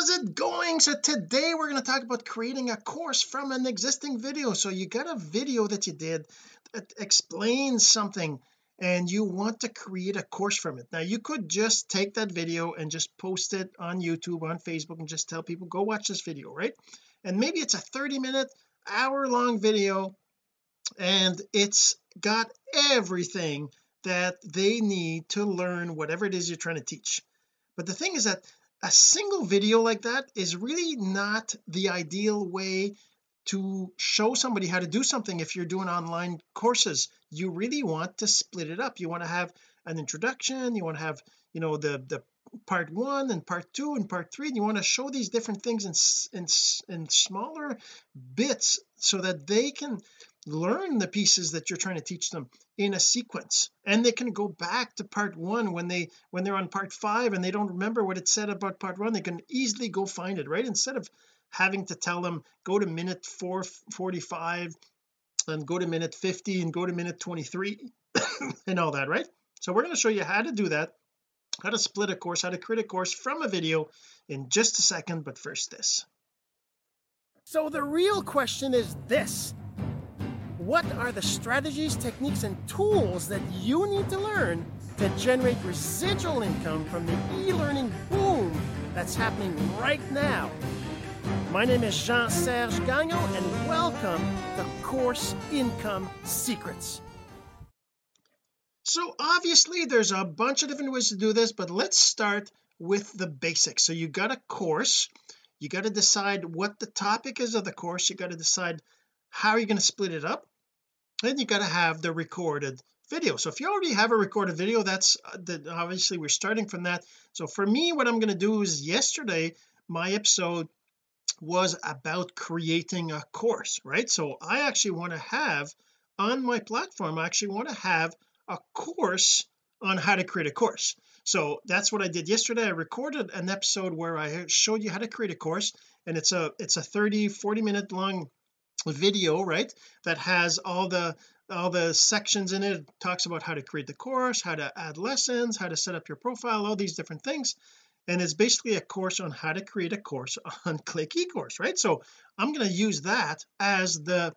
how's it going? So today we're going to talk about creating a course from an existing video. So you got a video that you did that explains something and you want to create a course from it. Now you could just take that video and just post it on YouTube on Facebook and just tell people go watch this video right? And maybe it's a 30 minute hour long video and it's got everything that they need to learn whatever it is you're trying to teach. But the thing is that a single video like that is really not the ideal way to show somebody how to do something if you're doing online courses. You really want to split it up. You want to have an introduction you want to have you know the the part one and part two and part three and you want to show these different things in in, in smaller bits so that they can learn the pieces that you're trying to teach them in a sequence. And they can go back to part one when they when they're on part five and they don't remember what it said about part one they can easily go find it right? Instead of having to tell them go to minute 445 and go to minute 50 and go to minute 23 and all that right? So we're going to show you how to do that how to split a course how to create a course from a video in just a second but first this. So the real question is this what are the strategies, techniques, and tools that you need to learn to generate residual income from the e learning boom that's happening right now? My name is Jean Serge Gagnon, and welcome to Course Income Secrets. So, obviously, there's a bunch of different ways to do this, but let's start with the basics. So, you got a course, you got to decide what the topic is of the course, you got to decide how are you're going to split it up then you got to have the recorded video. So if you already have a recorded video that's uh, that obviously we're starting from that. So for me what I'm going to do is yesterday my episode was about creating a course right? So I actually want to have on my platform I actually want to have a course on how to create a course. So that's what I did yesterday. I recorded an episode where I showed you how to create a course and it's a it's a 30 40 minute long video right that has all the all the sections in it. it talks about how to create the course how to add lessons how to set up your profile all these different things. And it's basically a course on how to create a course on click ecourse right? So I'm going to use that as the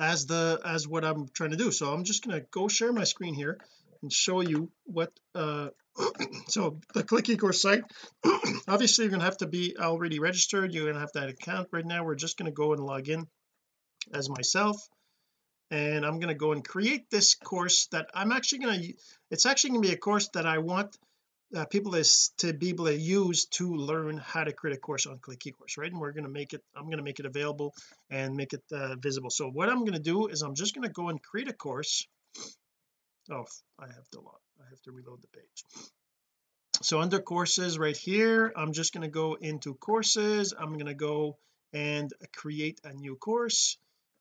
as the as what I'm trying to do. So I'm just going to go share my screen here and show you what uh so the click ecourse site obviously you're going to have to be already registered. You're going to have that account right now. We're just going to go and log in as myself and I'm going to go and create this course that I'm actually going to it's actually going to be a course that I want uh, people is to be able to use to learn how to create a course on click ecourse right? And we're going to make it I'm going to make it available and make it uh, visible. So what I'm going to do is I'm just going to go and create a course. Oh I have to log I have to reload the page. So under courses right here I'm just going to go into courses. I'm going to go and create a new course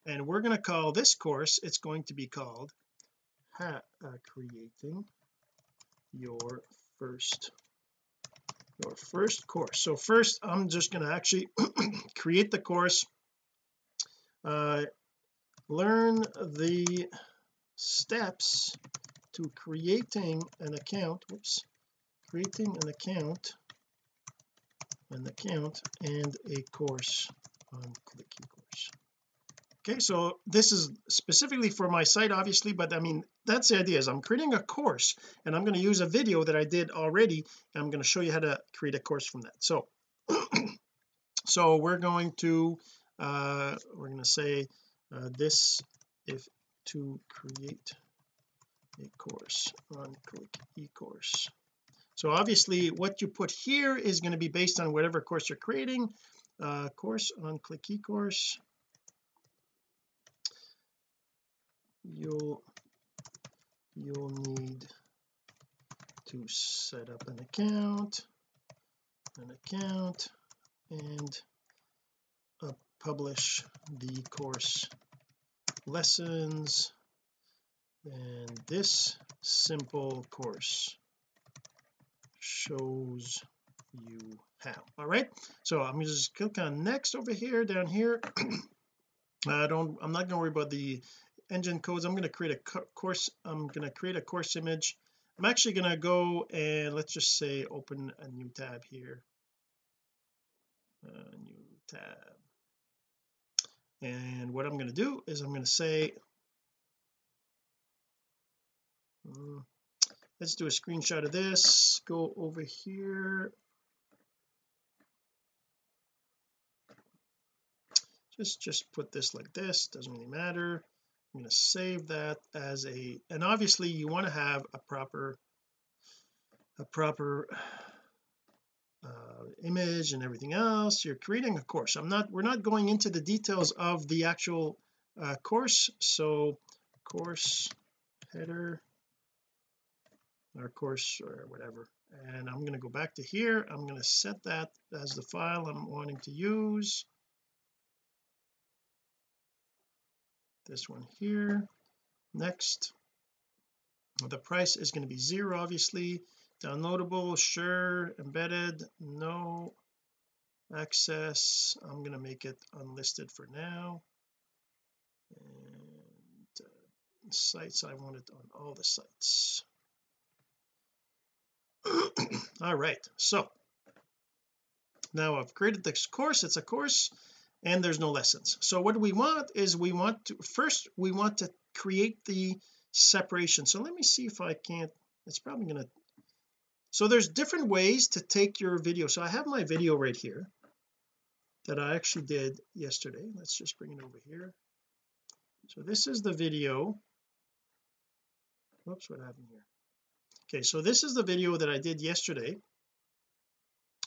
and we're going to call this course it's going to be called uh, creating your first your first course. So first I'm just going to actually create the course uh, learn the steps to creating an account whoops creating an account an account and a course on click ecourse okay so this is specifically for my site obviously but I mean that's the idea is I'm creating a course and I'm going to use a video that I did already and I'm going to show you how to create a course from that. So so we're going to uh we're going to say uh, this if to create a course on click ecourse. So obviously what you put here is going to be based on whatever course you're creating uh course on click ecourse you'll you'll need to set up an account an account and uh, publish the course lessons and this simple course shows you how. All right so I'm just click on next over here down here. I don't I'm not going to worry about the engine codes. I'm going to create a course I'm going to create a course image. I'm actually going to go and let's just say open a new tab here. Uh, new tab. And what I'm going to do is I'm going to say um, let's do a screenshot of this. Go over here. Just just put this like this. Doesn't really matter I'm going to save that as a and obviously you want to have a proper a proper uh, image and everything else you're creating a course. I'm not we're not going into the details of the actual uh, course. So course header or course or whatever. And I'm going to go back to here. I'm going to set that as the file I'm wanting to use this one here. Next. The price is going to be zero obviously. Downloadable sure. Embedded no access. I'm going to make it unlisted for now. And uh, sites I want it on all the sites. All right so. Now I've created this course. It's a course and there's no lessons. So what we want is we want to first we want to create the separation. So let me see if I can't it's probably going to so there's different ways to take your video. So I have my video right here that I actually did yesterday. Let's just bring it over here. So this is the video. Whoops what happened here? Okay so this is the video that I did yesterday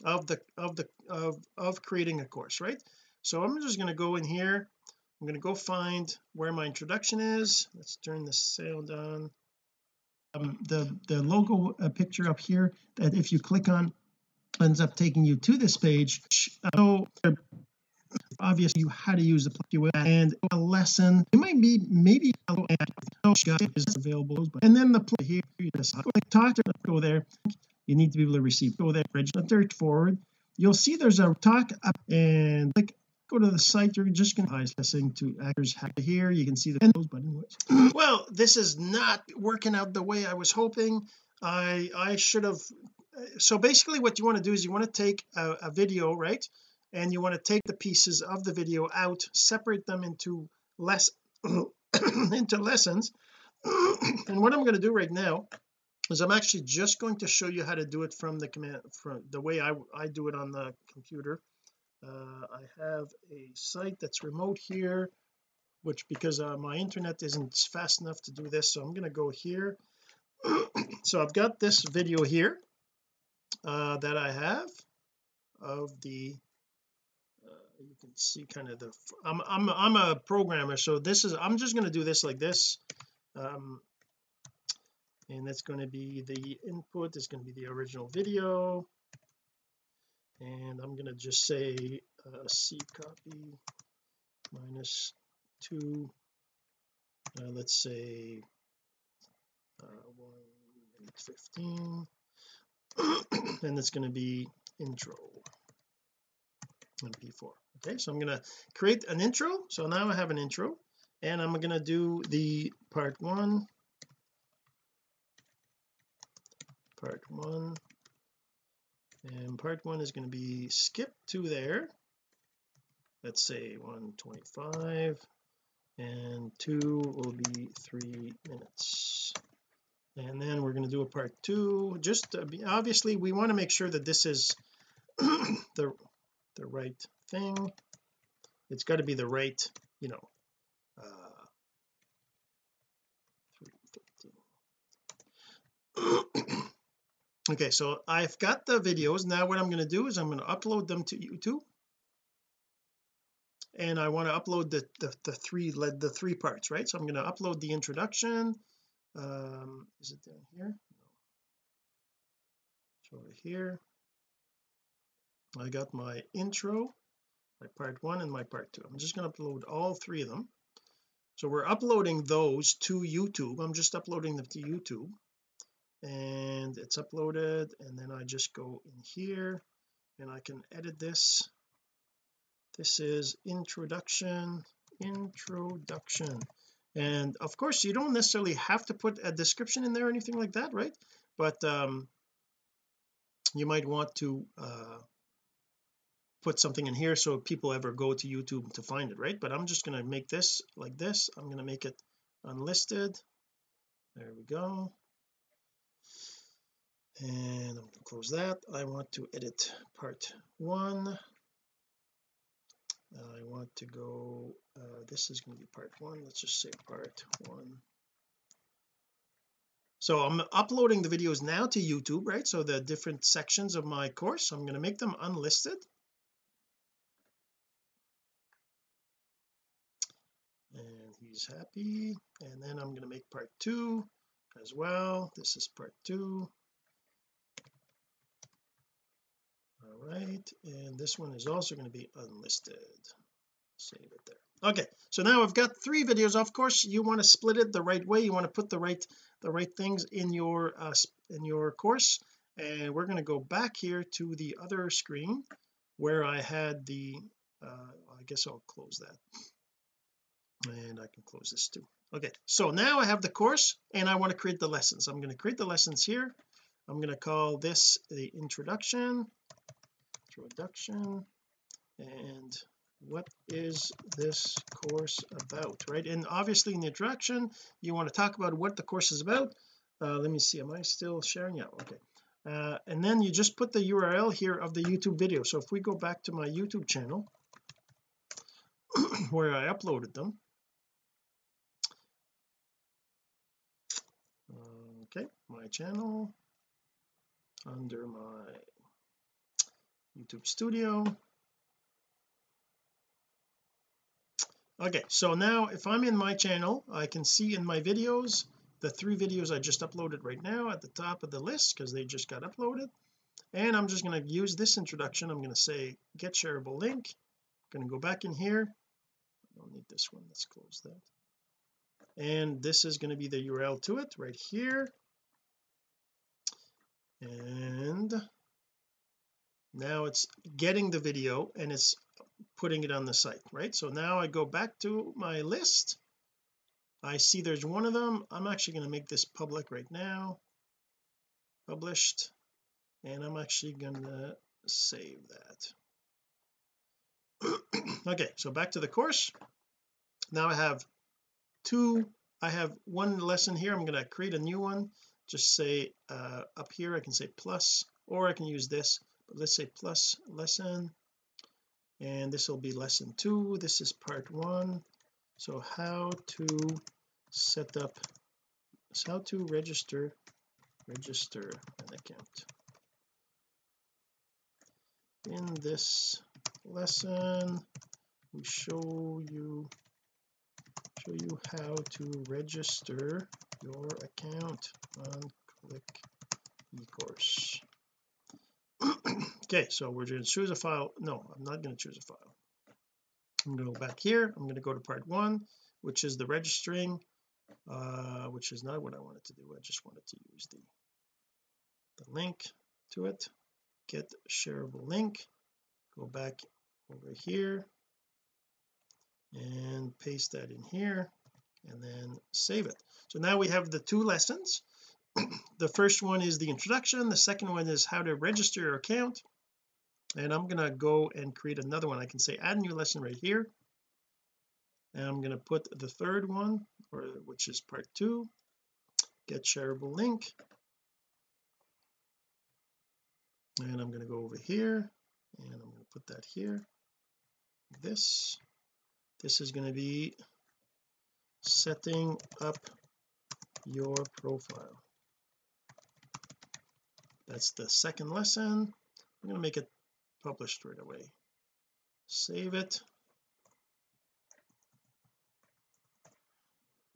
of the of the of of creating a course right so I'm just going to go in here. I'm going to go find where my introduction is. Let's turn the sound on. Um, the the logo uh, picture up here that if you click on ends up taking you to this page. So obviously you how to use the plugin and a lesson. It might be maybe is available and then the play here talk to go there. You need to be able to receive. Go there register it forward. You'll see there's a talk up and click go to the site. You're just going to listening to actors here you can see the those but well this is not working out the way I was hoping. I I should have so basically what you want to do is you want to take a, a video right? And you want to take the pieces of the video out separate them into less into lessons. And what I'm going to do right now is I'm actually just going to show you how to do it from the command from the way I, I do it on the computer uh, I have a site that's remote here which because uh, my internet isn't fast enough to do this so I'm going to go here. So I've got this video here uh, that I have of the uh, you can see kind of the I'm I'm I'm a programmer so this is I'm just going to do this like this. Um and that's going to be the input is going to be the original video and I'm going to just say uh, C copy minus 2 uh, let's say uh, 1 15 and it's going to be intro. mp4 okay so I'm going to create an intro. So now I have an intro. And I'm going to do the part one. Part one and part one is going to be skip to there. Let's say 125 and two will be three minutes. And then we're going to do a part two. Just be, obviously we want to make sure that this is the the right thing. It's got to be the right you know uh okay so I've got the videos. Now what I'm going to do is I'm going to upload them to YouTube. And I want to upload the, the the three led the three parts right? So I'm going to upload the introduction. Um is it down here? No. It's over here. I got my intro my part one and my part two. I'm just going to upload all three of them. So we're uploading those to YouTube. I'm just uploading them to YouTube and it's uploaded and then I just go in here and I can edit this. This is introduction introduction. And of course you don't necessarily have to put a description in there or anything like that right? But um you might want to uh put something in here so people ever go to YouTube to find it right? But I'm just going to make this like this. I'm going to make it unlisted. There we go and I'm going to close that. I want to edit part one. I want to go uh, this is going to be part one. Let's just say part one. So I'm uploading the videos now to YouTube right? So the different sections of my course I'm going to make them unlisted. And he's happy. And then I'm going to make part two as well. This is part two all right and this one is also going to be unlisted. Save it there. Okay so now I've got three videos. Of course you want to split it the right way. You want to put the right the right things in your uh, in your course. And we're going to go back here to the other screen where I had the uh, I guess I'll close that. And I can close this too. Okay so now I have the course and I want to create the lessons. I'm going to create the lessons here. I'm going to call this the introduction introduction and what is this course about right? And obviously in the introduction you want to talk about what the course is about. Uh, let me see am I still sharing? Yeah okay. Uh, and then you just put the URL here of the YouTube video. So if we go back to my YouTube channel where I uploaded them. Okay my channel under my YouTube studio. Okay so now if I'm in my channel I can see in my videos the three videos I just uploaded right now at the top of the list because they just got uploaded. And I'm just going to use this introduction. I'm going to say get shareable link. I'm going to go back in here. I don't need this one. Let's close that. And this is going to be the URL to it right here. And now it's getting the video and it's putting it on the site right? So now I go back to my list. I see there's one of them. I'm actually going to make this public right now. Published. And I'm actually going to save that. Okay so back to the course. Now I have two I have one lesson here. I'm going to create a new one. Just say uh, up here. I can say plus or I can use this let's say plus lesson and this will be lesson two. This is part one. So how to set up how to register register an account. In this lesson we show you show you how to register your account on click ecourse okay so we're going to choose a file. No I'm not going to choose a file. I'm going to go back here. I'm going to go to part one which is the registering uh, which is not what I wanted to do. I just wanted to use the the link to it. Get shareable link. Go back over here and paste that in here and then save it. So now we have the two lessons the first one is the introduction. The second one is how to register your account. And I'm to go and create another one. I can say add new lesson right here. And I'm going to put the third one or which is part two. Get shareable link. And I'm going to go over here and I'm going to put that here. This this is going to be setting up your profile that's the second lesson. I'm going to make it published right away. Save it.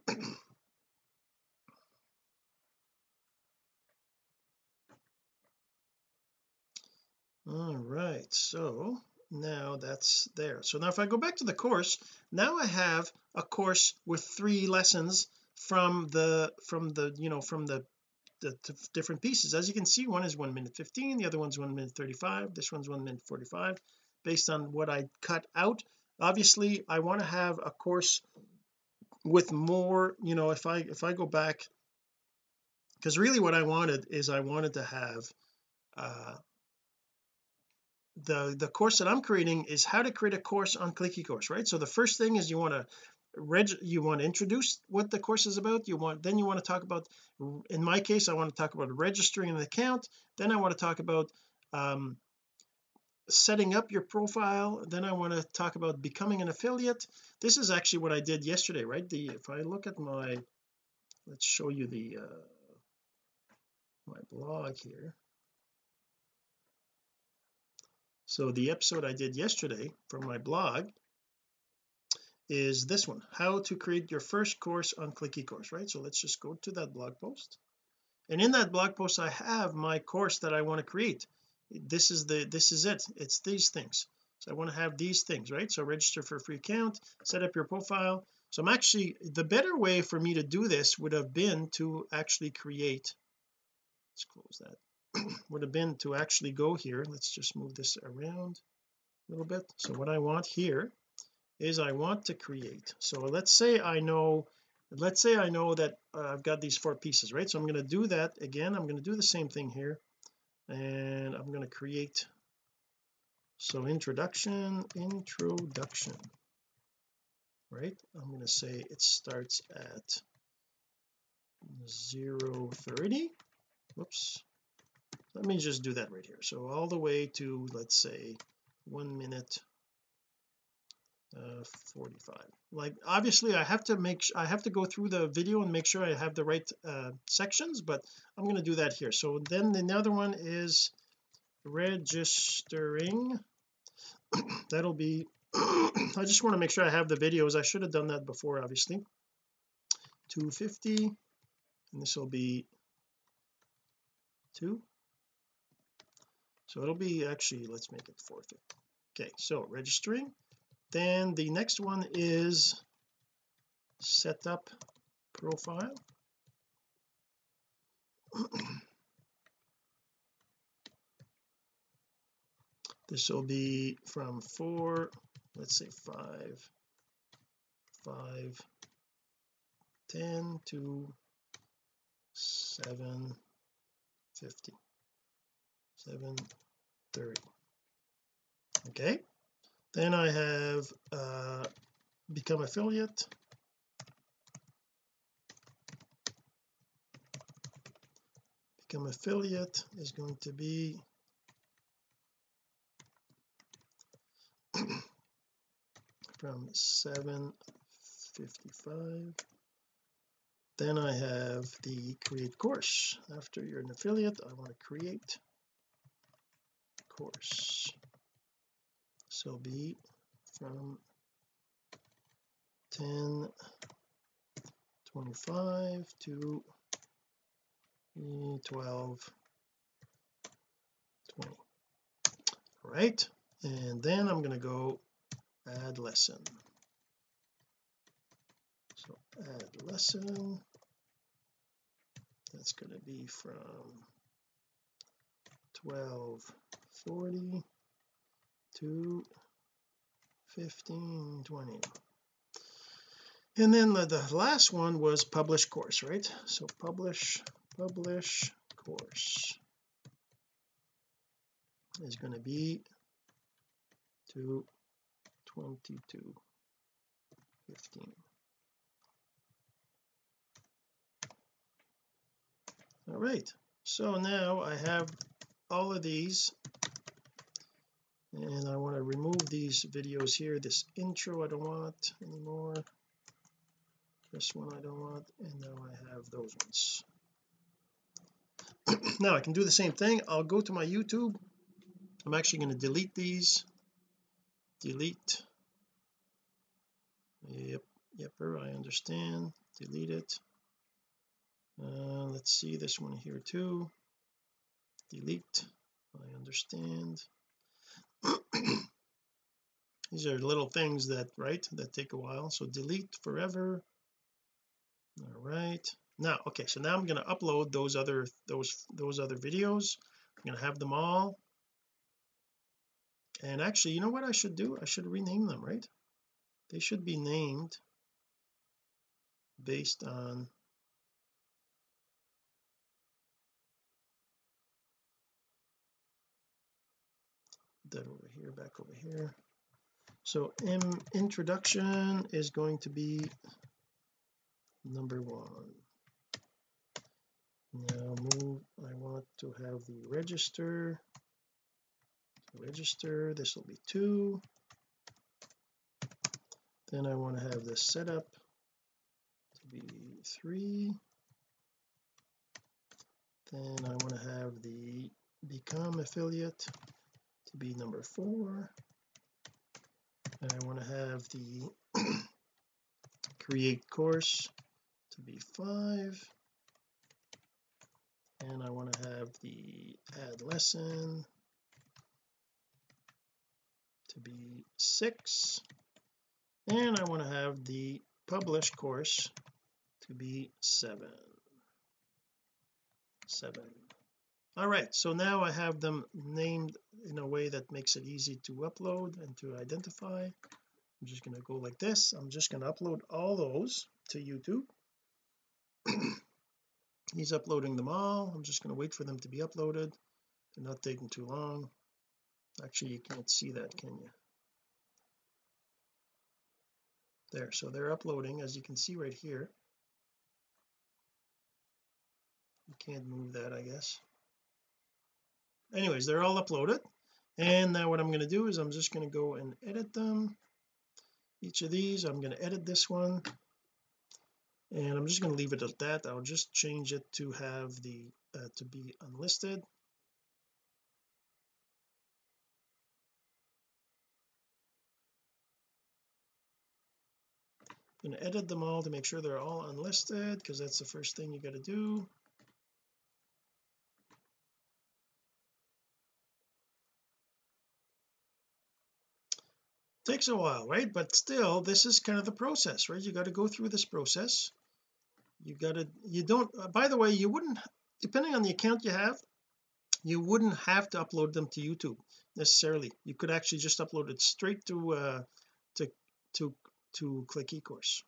All right so now that's there. So now if I go back to the course now I have a course with three lessons from the from the you know from the the different pieces. As you can see one is 1 minute 15 the other one's 1 minute 35 this one's 1 minute 45 based on what I cut out. Obviously I want to have a course with more you know if I if I go back because really what I wanted is I wanted to have uh the the course that I'm creating is how to create a course on click ecourse right? So the first thing is you want to reg you want to introduce what the course is about you want then you want to talk about in my case I want to talk about registering an account then I want to talk about um setting up your profile then I want to talk about becoming an affiliate. This is actually what I did yesterday right? The if I look at my let's show you the uh my blog here. So the episode I did yesterday from my blog is this one how to create your first course on click ecourse right? So let's just go to that blog post. And in that blog post I have my course that I want to create. This is the this is it. It's these things. So I want to have these things right? So register for a free account set up your profile. So I'm actually the better way for me to do this would have been to actually create let's close that would have been to actually go here. Let's just move this around a little bit. So what I want here is I want to create. So let's say I know let's say I know that uh, I've got these four pieces right? So I'm going to do that again. I'm going to do the same thing here. And I'm going to create so introduction introduction right? I'm going to say it starts at 0 30 whoops let me just do that right here. So all the way to let's say one minute uh 45 like obviously I have to make I have to go through the video and make sure I have the right uh sections but I'm going to do that here. So then the other one is registering. That'll be I just want to make sure I have the videos. I should have done that before obviously. 250 and this will be two. So it'll be actually let's make it 450 okay so registering then the next one is setup profile. This will be from four let's say five five ten to seven fifty seven thirty. Okay then I have uh become affiliate. Become affiliate is going to be from 755 then I have the create course. After you're an affiliate I want to create course so be from 10 25 to 12 20 all right and then I'm going to go add lesson. So add lesson. That's going to be from 1240 to 1520 and then the, the last one was publish course right? So publish publish course is going to be to 22 15 all right so now I have all of these and I want to remove these videos here this intro I don't want anymore. This one I don't want and now I have those ones. Now I can do the same thing. I'll go to my YouTube. I'm actually going to delete these. Delete. Yep yepper I understand. Delete it. Uh, let's see this one here too. Delete. I understand these are little things that right that take a while. So delete forever. All right. Now okay so now I'm going to upload those other those those other videos. I'm going to have them all. And actually you know what I should do? I should rename them right? They should be named based on over here back over here. So m introduction is going to be number one. Now move I want to have the register. Register this will be two. Then I want to have the setup to be three. Then I want to have the become affiliate to be number four. And I want to have the create course to be five. And I want to have the add lesson to be six. And I want to have the publish course to be seven. Seven all right so now I have them named in a way that makes it easy to upload and to identify. I'm just going to go like this. I'm just going to upload all those to YouTube. He's uploading them all. I'm just going to wait for them to be uploaded. They're not taking too long. Actually you can't see that can you? There so they're uploading as you can see right here. You can't move that I guess anyways they're all uploaded. And now what I'm going to do is I'm just going to go and edit them. Each of these I'm going to edit this one. And I'm just going to leave it at that. I'll just change it to have the uh, to be unlisted. I'm going to edit them all to make sure they're all unlisted because that's the first thing you got to do takes a while right? But still this is kind of the process right? You got to go through this process. You got to you don't uh, by the way you wouldn't depending on the account you have you wouldn't have to upload them to YouTube necessarily. You could actually just upload it straight to uh to to to click ecourse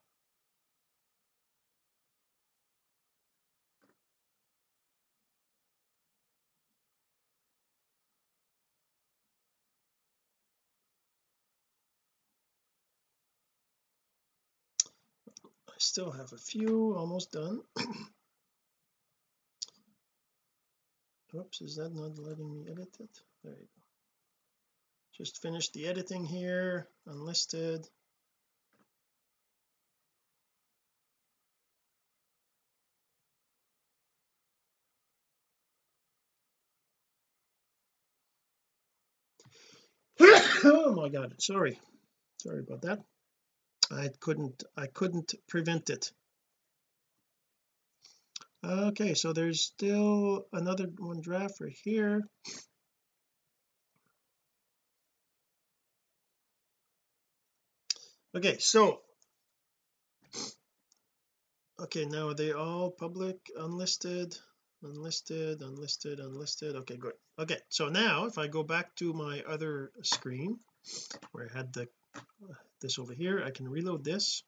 I still have a few almost done. Oops is that not letting me edit it? There you go. Just finished the editing here unlisted. Oh my god sorry. Sorry about that I couldn't I couldn't prevent it. Okay so there's still another one draft right here. Okay so okay now are they all public unlisted unlisted unlisted unlisted. Okay good. Okay so now if I go back to my other screen where I had the this over here. I can reload this.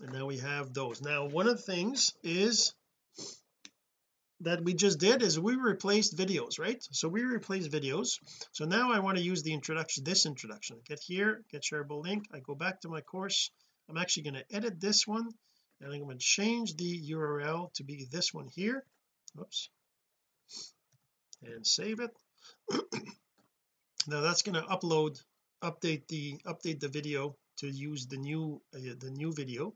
And now we have those. Now one of the things is that we just did is we replaced videos right? So we replaced videos. So now I want to use the introduction this introduction. Get here get shareable link. I go back to my course. I'm actually going to edit this one and I'm going to change the URL to be this one here. Oops. And save it. Now that's going to upload update the update the video to use the new uh, the new video.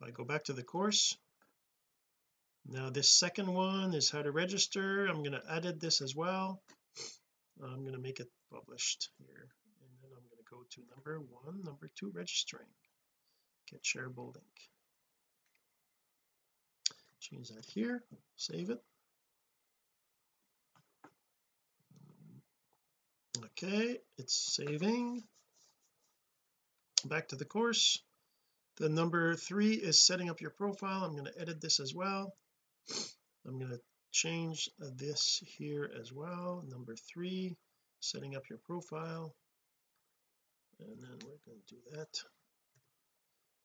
If I go back to the course. Now this second one is how to register. I'm going to edit this as well. I'm going to make it published here. And then I'm going to go to number one number two registering. Get shareable link change that here. Save it okay it's saving. Back to the course. The number three is setting up your profile. I'm going to edit this as well. I'm going to change this here as well. Number three setting up your profile. And then we're going to do that.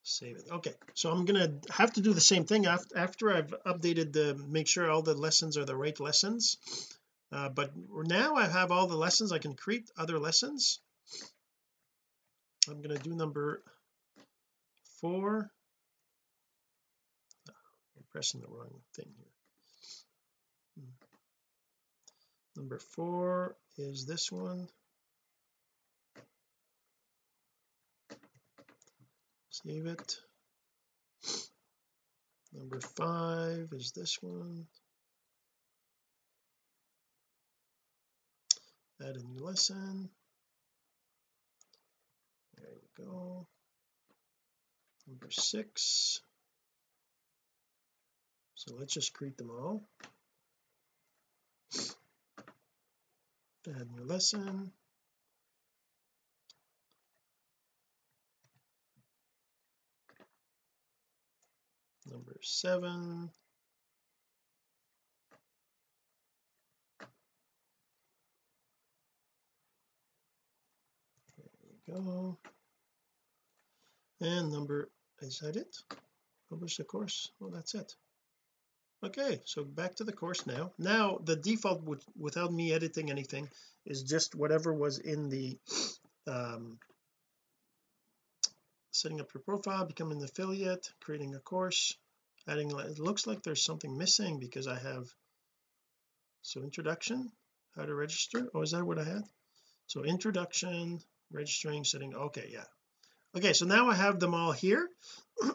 Save it. Okay so I'm gonna have to do the same thing after I've updated the make sure all the lessons are the right lessons uh, but now I have all the lessons. I can create other lessons. I'm going to do number four. I'm pressing the wrong thing here. Hmm. number four is this one. Save it. Number five is this one add a new lesson. There you go. Number six. So let's just create them all. Add new lesson. Number seven go. And number is that it? Publish the course. Well that's it. Okay so back to the course now. Now the default would without me editing anything is just whatever was in the um setting up your profile becoming an affiliate creating a course adding it looks like there's something missing because I have so introduction how to register. Oh is that what I had? So introduction registering setting. Okay yeah. Okay so now I have them all here.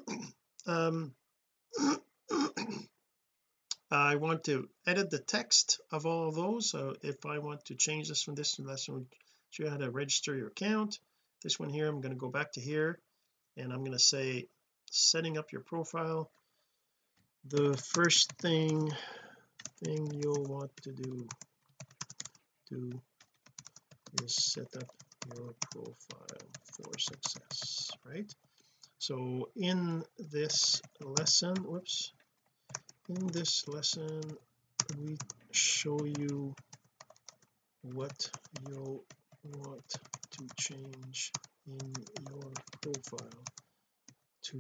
Um I want to edit the text of all of those. So if I want to change this from this to this one show you how to register your account. This one here I'm going to go back to here and I'm going to say setting up your profile. The first thing thing you'll want to do do is set up your profile for success right? So in this lesson whoops in this lesson we show you what you'll want to change in your profile to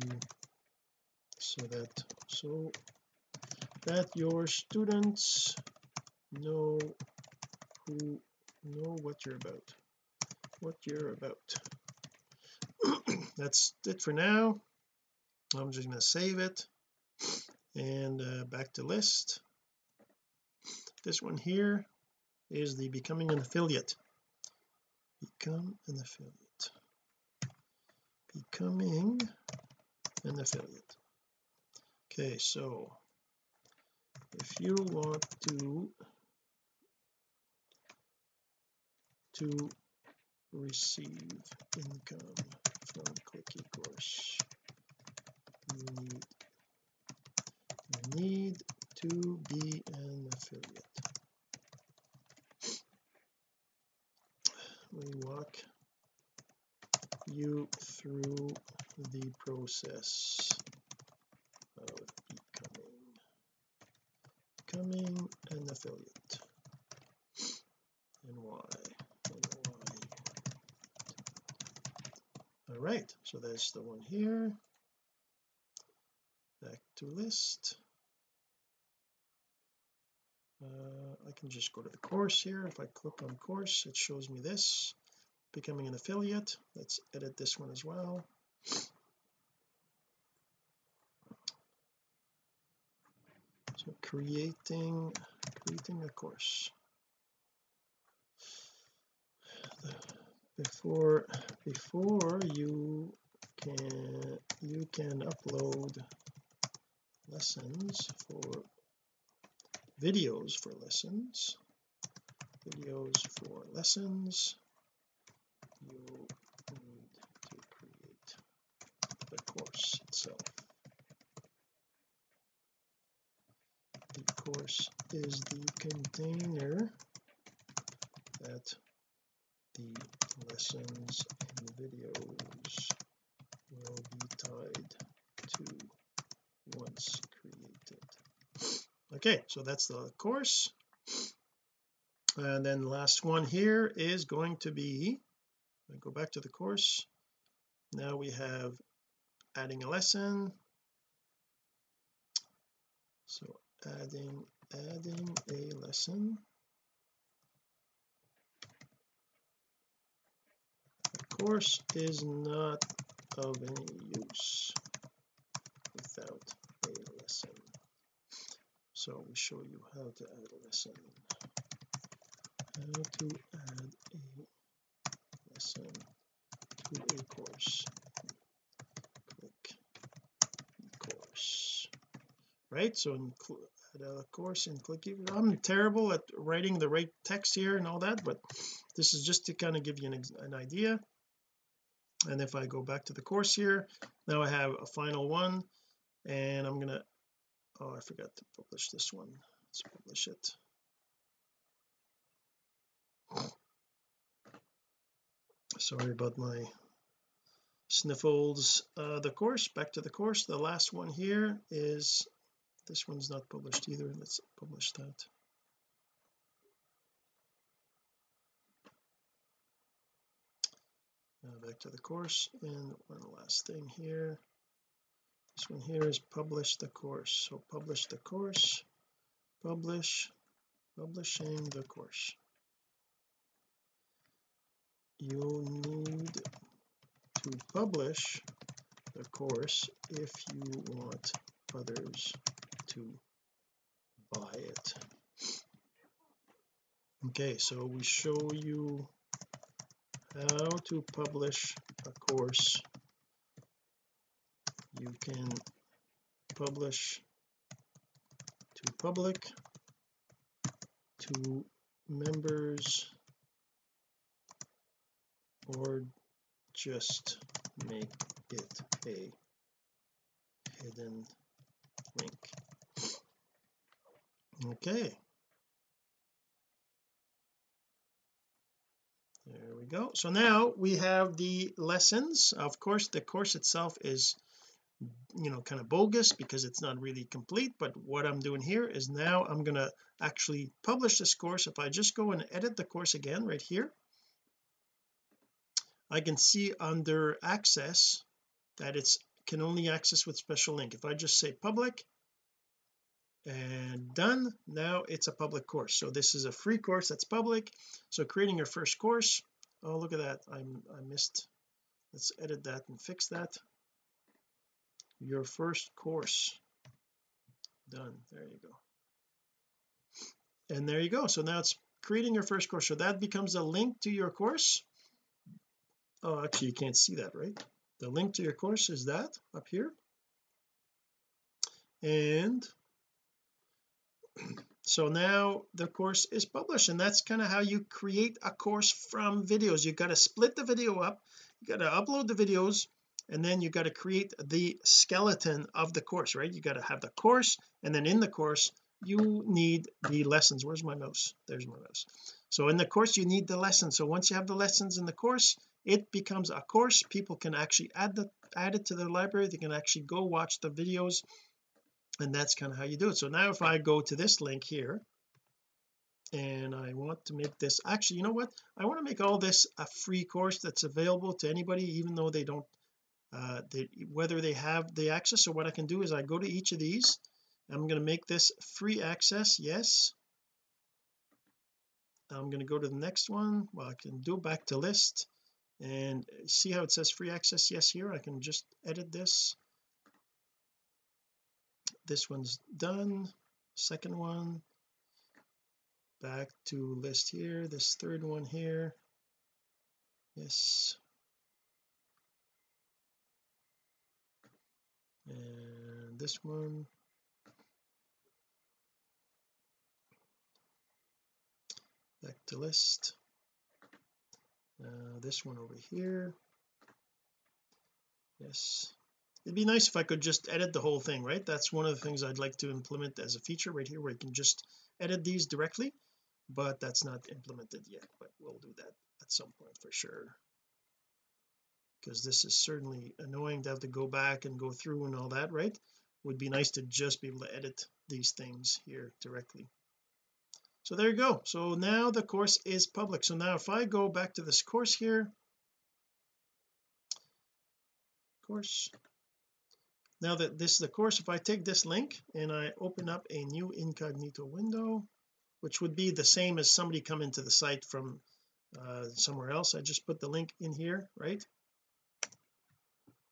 so that so that your students know who know what you're about what you're about. That's it for now. I'm just going to save it. And uh, back to list. This one here is the becoming an affiliate. Become an affiliate. Becoming an affiliate. Okay so if you want to to receive income from click eCourse you need you need to be an affiliate. We walk you through the process of becoming becoming an affiliate. And why and why all right so that's the one here. Back to list. Uh, I can just go to the course here. If I click on course it shows me this. Becoming an affiliate. Let's edit this one as well. So creating creating a course before before you can you can upload lessons for videos for lessons videos for lessons you need to create the course itself. The course is the container that the lessons and videos will be tied to once created. Okay so that's the course. And then the last one here is going to be I go back to the course. Now we have adding a lesson. So adding adding a lesson course is not of any use without a lesson. So we show you how to add a lesson. How to add a lesson to a course. Click course. Right? So add a course and click it. I'm terrible at writing the right text here and all that but this is just to kind of give you an, an idea and if I go back to the course here now I have a final one. And I'm gonna oh I forgot to publish this one. Let's publish it. Sorry about my sniffles. Uh the course back to the course. The last one here is this one's not published either. Let's publish that uh, back to the course and one last thing here. This one here is publish the course. So publish the course. Publish publishing the course. You need to publish the course if you want others to buy it. Okay so we show you how to publish a course. You can publish to public to members or just make it a hidden link. Okay there we go. So now we have the lessons. Of course the course itself is you know kind of bogus because it's not really complete but what I'm doing here is now I'm going to actually publish this course. If I just go and edit the course again right here I can see under access that it's can only access with special link. If I just say public and done. Now it's a public course. So this is a free course that's public. So creating your first course. Oh look at that. I'm I missed. Let's edit that and fix that. Your first course. Done. There you go. And there you go. So now it's creating your first course. So that becomes a link to your course. Oh actually you can't see that right? The link to your course is that up here. And so now the course is published and that's kind of how you create a course from videos. You got to split the video up you got to upload the videos and then you got to create the skeleton of the course right? You got to have the course and then in the course you need the lessons. Where's my mouse? There's my mouse. So in the course you need the lessons. So once you have the lessons in the course it becomes a course. People can actually add the add it to their library. They can actually go watch the videos and that's kind of how you do it. So now if I go to this link here and I want to make this actually you know what? I want to make all this a free course that's available to anybody even though they don't uh they, whether they have the access. So what I can do is I go to each of these. I'm going to make this free access yes. I'm going to go to the next one. Well I can do back to list. And see how it says free access yes here. I can just edit this this one's done. Second one back to list here this third one here. Yes. And this one. Back to list. Uh, this one over here. Yes it'd be nice if I could just edit the whole thing right? That's one of the things I'd like to implement as a feature right here where you can just edit these directly but that's not implemented yet but we'll do that at some point for sure. Because this is certainly annoying to have to go back and go through and all that right? Would be nice to just be able to edit these things here directly. So there you go. So now the course is public. So now if I go back to this course here course now that this is the course if I take this link and I open up a new incognito window which would be the same as somebody come into the site from uh, somewhere else I just put the link in here right?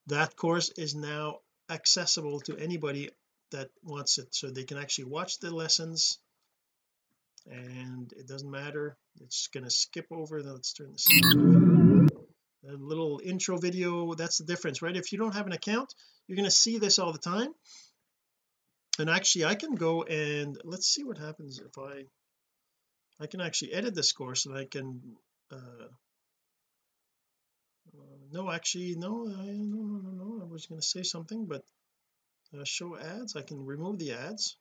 That course is now accessible to anybody that wants it so they can actually watch the lessons. And it doesn't matter. It's going to skip over let's turn this a little intro video that's the difference right? If you don't have an account you're going to see this all the time. And actually I can go and let's see what happens if I I can actually edit this course and I can uh, uh no actually no I, no no no no I was going to say something but uh, show ads I can remove the ads.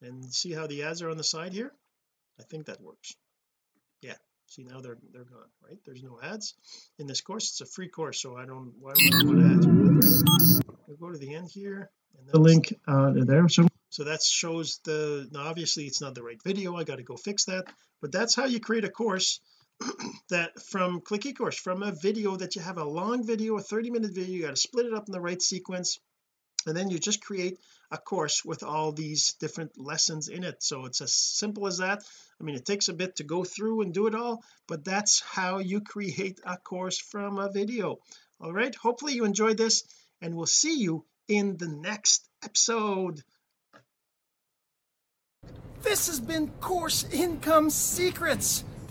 And see how the ads are on the side here? I think that works. Yeah see now they're they're gone right? There's no ads in this course. It's a free course so I don't why would I put ads? We'll go to the end here and the link uh there so so that shows the now obviously it's not the right video. I got to go fix that. But that's how you create a course that from click ecourse from a video that you have a long video a 30 minute video you got to split it up in the right sequence and then you just create a course with all these different lessons in it. So it's as simple as that. I mean it takes a bit to go through and do it all but that's how you create a course from a video. All right hopefully you enjoyed this and we'll see you in the next episode. This has been course income secrets